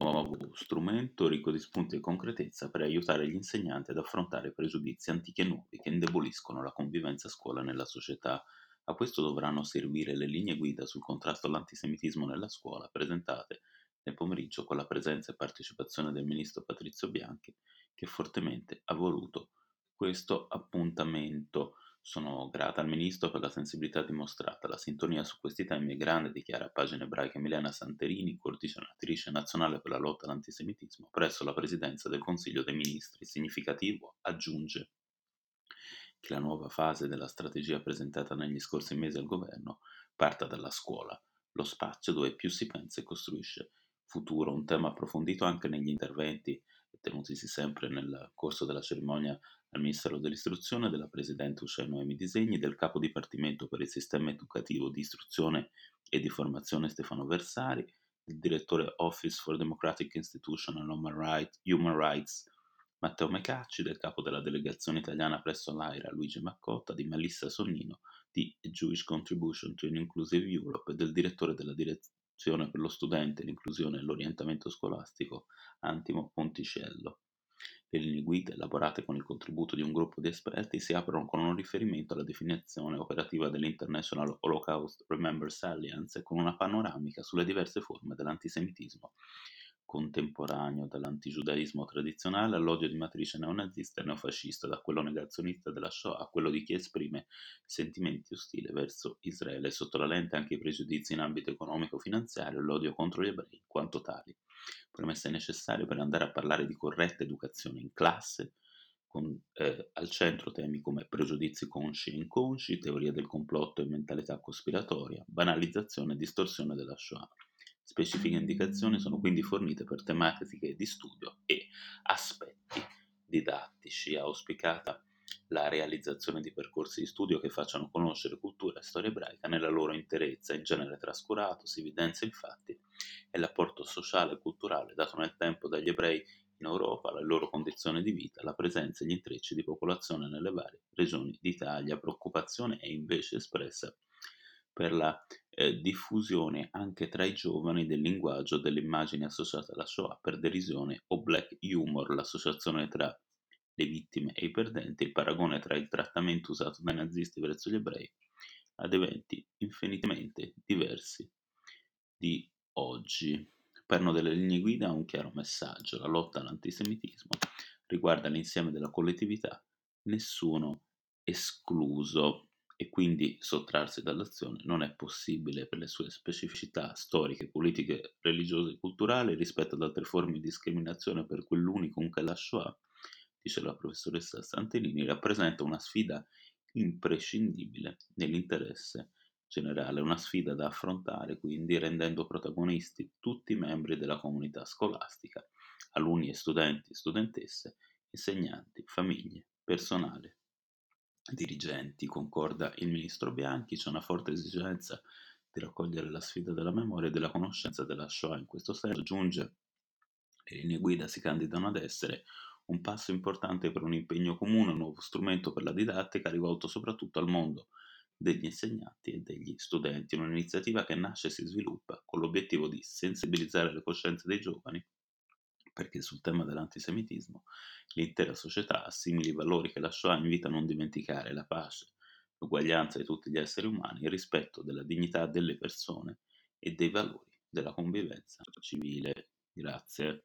nuovo strumento ricco di spunti e concretezza per aiutare gli insegnanti ad affrontare pregiudizi antichi e nuovi che indeboliscono la convivenza a scuola nella società. A questo dovranno servire le linee guida sul contrasto all'antisemitismo nella scuola presentate nel pomeriggio con la presenza e partecipazione del ministro Patrizio Bianchi che fortemente ha voluto questo appuntamento. Sono grata al Ministro per la sensibilità dimostrata. La sintonia su questi temi è grande, dichiara a pagina ebraica Emiliana Santerini, coordinatrice nazionale per la lotta all'antisemitismo, presso la Presidenza del Consiglio dei Ministri. Significativo, aggiunge, che la nuova fase della strategia presentata negli scorsi mesi al governo parta dalla scuola, lo spazio dove più si pensa e costruisce futuro, un tema approfondito anche negli interventi tenutisi sempre nel corso della cerimonia al Ministero dell'Istruzione, della Presidente Uscè Noemi Disegni, del Capo Dipartimento per il Sistema Educativo di Istruzione e di Formazione Stefano Versari, del Direttore Office for Democratic Institution and Human Rights Matteo Mecacci, del Capo della Delegazione Italiana presso l'AIRA Luigi Maccotta, di Melissa Sonnino, di Jewish Contribution to an Inclusive Europe e del Direttore della Direzione per lo Studente, l'Inclusione e l'Orientamento Scolastico Antimo Ponticello. Le linee guida, elaborate con il contributo di un gruppo di esperti, si aprono con un riferimento alla definizione operativa dell'International Holocaust Remembrance Alliance e con una panoramica sulle diverse forme dell'antisemitismo contemporaneo dall'antigiudaismo tradizionale all'odio di matrice neonazista e neofascista, da quello negazionista della Shoah a quello di chi esprime sentimenti ostili verso Israele, sotto la lente anche i pregiudizi in ambito economico-finanziario e l'odio contro gli ebrei in quanto tali. Premesse necessarie per andare a parlare di corretta educazione in classe, con eh, al centro temi come pregiudizi consci e inconsci, teoria del complotto e mentalità cospiratoria, banalizzazione e distorsione della Shoah. Specifiche indicazioni sono quindi fornite per tematiche di studio e aspetti didattici. Auspicata la realizzazione di percorsi di studio che facciano conoscere cultura e storia ebraica nella loro interezza, in genere trascurato, si evidenzia infatti è l'apporto sociale e culturale dato nel tempo dagli ebrei in Europa, la loro condizione di vita, la presenza e gli intrecci di popolazione nelle varie regioni d'Italia. Preoccupazione è invece espressa per la eh, diffusione anche tra i giovani del linguaggio delle immagini associate alla Shoah per derisione o black humor, l'associazione tra le vittime e i perdenti, il paragone tra il trattamento usato dai nazisti verso gli ebrei ad eventi infinitamente diversi di oggi. Perno delle linee guida ha un chiaro messaggio, la lotta all'antisemitismo riguarda l'insieme della collettività, nessuno escluso e quindi sottrarsi dall'azione non è possibile per le sue specificità storiche, politiche, religiose e culturali rispetto ad altre forme di discriminazione per cui l'unicum che la Shoah, dice la professoressa Santinini, rappresenta una sfida imprescindibile nell'interesse generale, una sfida da affrontare quindi rendendo protagonisti tutti i membri della comunità scolastica, alunni e studenti, studentesse, insegnanti, famiglie, personale dirigenti, concorda il ministro Bianchi, c'è una forte esigenza di raccogliere la sfida della memoria e della conoscenza della Shoah. In questo senso, aggiunge, le linee guida si candidano ad essere un passo importante per un impegno comune, un nuovo strumento per la didattica rivolto soprattutto al mondo degli insegnanti e degli studenti, un'iniziativa che nasce e si sviluppa con l'obiettivo di sensibilizzare le coscienze dei giovani perché sul tema dell'antisemitismo l'intera società ha simili valori che la Shoah invita a non dimenticare, la pace, l'uguaglianza di tutti gli esseri umani, il rispetto della dignità delle persone e dei valori della convivenza civile. Grazie.